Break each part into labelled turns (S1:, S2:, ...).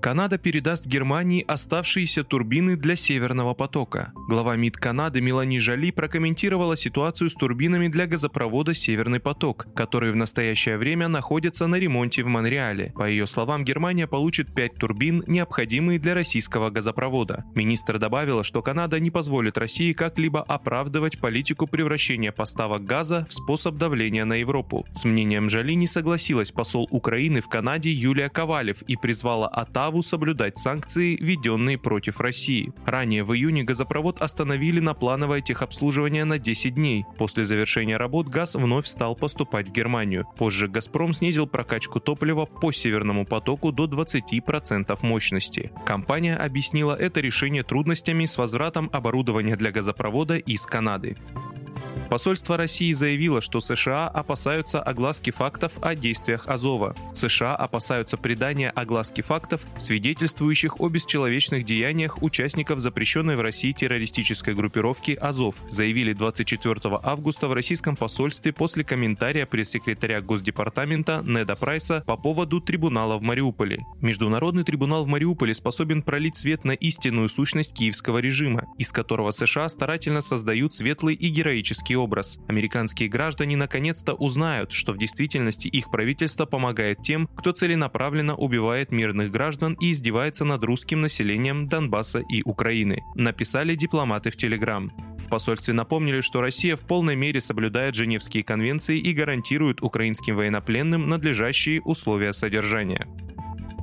S1: Канада передаст Германии оставшиеся турбины для Северного потока. Глава МИД Канады Мелани Жали прокомментировала ситуацию с турбинами для газопровода «Северный поток», которые в настоящее время находятся на ремонте в Монреале. По ее словам, Германия получит 5 турбин, необходимые для российского газопровода. Министр добавила, что Канада не позволит России как-либо оправдывать политику превращения поставок газа в способ давления на Европу. С мнением Жали не согласилась посол Украины в Канаде Юлия Ковалев и призвала Оттаву Полтаву соблюдать санкции, введенные против России. Ранее в июне газопровод остановили на плановое техобслуживание на 10 дней. После завершения работ газ вновь стал поступать в Германию. Позже «Газпром» снизил прокачку топлива по Северному потоку до 20% мощности. Компания объяснила это решение трудностями с возвратом оборудования для газопровода из Канады. Посольство России заявило, что США опасаются огласки фактов о действиях Азова. США опасаются придания огласки фактов, свидетельствующих о бесчеловечных деяниях участников запрещенной в России террористической группировки Азов, заявили 24 августа в российском посольстве после комментария пресс-секретаря Госдепартамента Неда Прайса по поводу трибунала в Мариуполе. Международный трибунал в Мариуполе способен пролить свет на истинную сущность киевского режима, из которого США старательно создают светлый и героический образ. Американские граждане наконец-то узнают, что в действительности их правительство помогает тем, кто целенаправленно убивает мирных граждан и издевается над русским населением Донбасса и Украины, написали дипломаты в Телеграм. В посольстве напомнили, что Россия в полной мере соблюдает Женевские конвенции и гарантирует украинским военнопленным надлежащие условия содержания.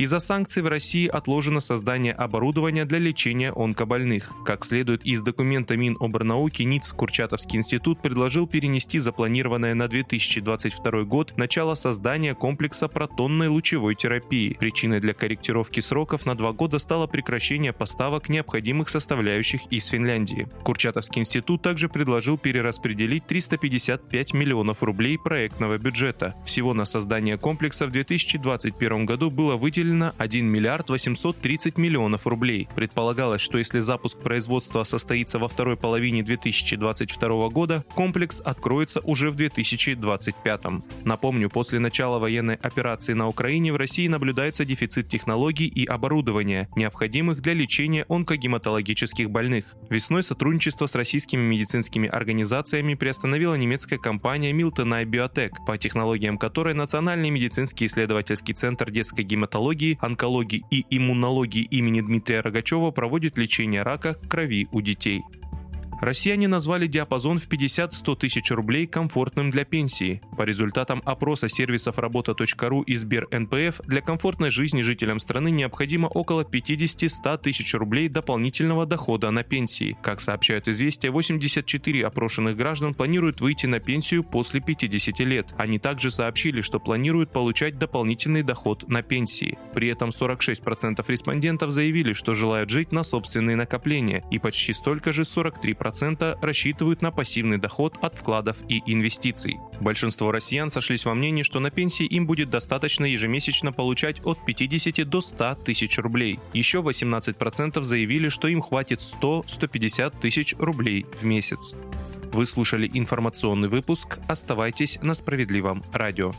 S1: Из-за санкций в России отложено создание оборудования для лечения онкобольных. Как следует из документа Миноборнауки, НИЦ Курчатовский институт предложил перенести запланированное на 2022 год начало создания комплекса протонной лучевой терапии. Причиной для корректировки сроков на два года стало прекращение поставок необходимых составляющих из Финляндии. Курчатовский институт также предложил перераспределить 355 миллионов рублей проектного бюджета. Всего на создание комплекса в 2021 году было выделено выделено 1 миллиард 830 миллионов рублей. Предполагалось, что если запуск производства состоится во второй половине 2022 года, комплекс откроется уже в 2025. Напомню, после начала военной операции на Украине в России наблюдается дефицит технологий и оборудования, необходимых для лечения онкогематологических больных. Весной сотрудничество с российскими медицинскими организациями приостановила немецкая компания Milton Biotech, по технологиям которой Национальный медицинский исследовательский центр детской гематологии гинекологии, онкологии и иммунологии имени Дмитрия Рогачева проводит лечение рака крови у детей. Россияне назвали диапазон в 50-100 тысяч рублей комфортным для пенсии. По результатам опроса сервисов работа.ру и Сбер НПФ для комфортной жизни жителям страны необходимо около 50-100 тысяч рублей дополнительного дохода на пенсии. Как сообщают известия, 84 опрошенных граждан планируют выйти на пенсию после 50 лет. Они также сообщили, что планируют получать дополнительный доход на пенсии. При этом 46% респондентов заявили, что желают жить на собственные накопления, и почти столько же 43% 2% рассчитывают на пассивный доход от вкладов и инвестиций. Большинство россиян сошлись во мнении, что на пенсии им будет достаточно ежемесячно получать от 50 до 100 тысяч рублей. Еще 18% заявили, что им хватит 100-150 тысяч рублей в месяц. Вы слушали информационный выпуск. Оставайтесь на справедливом радио.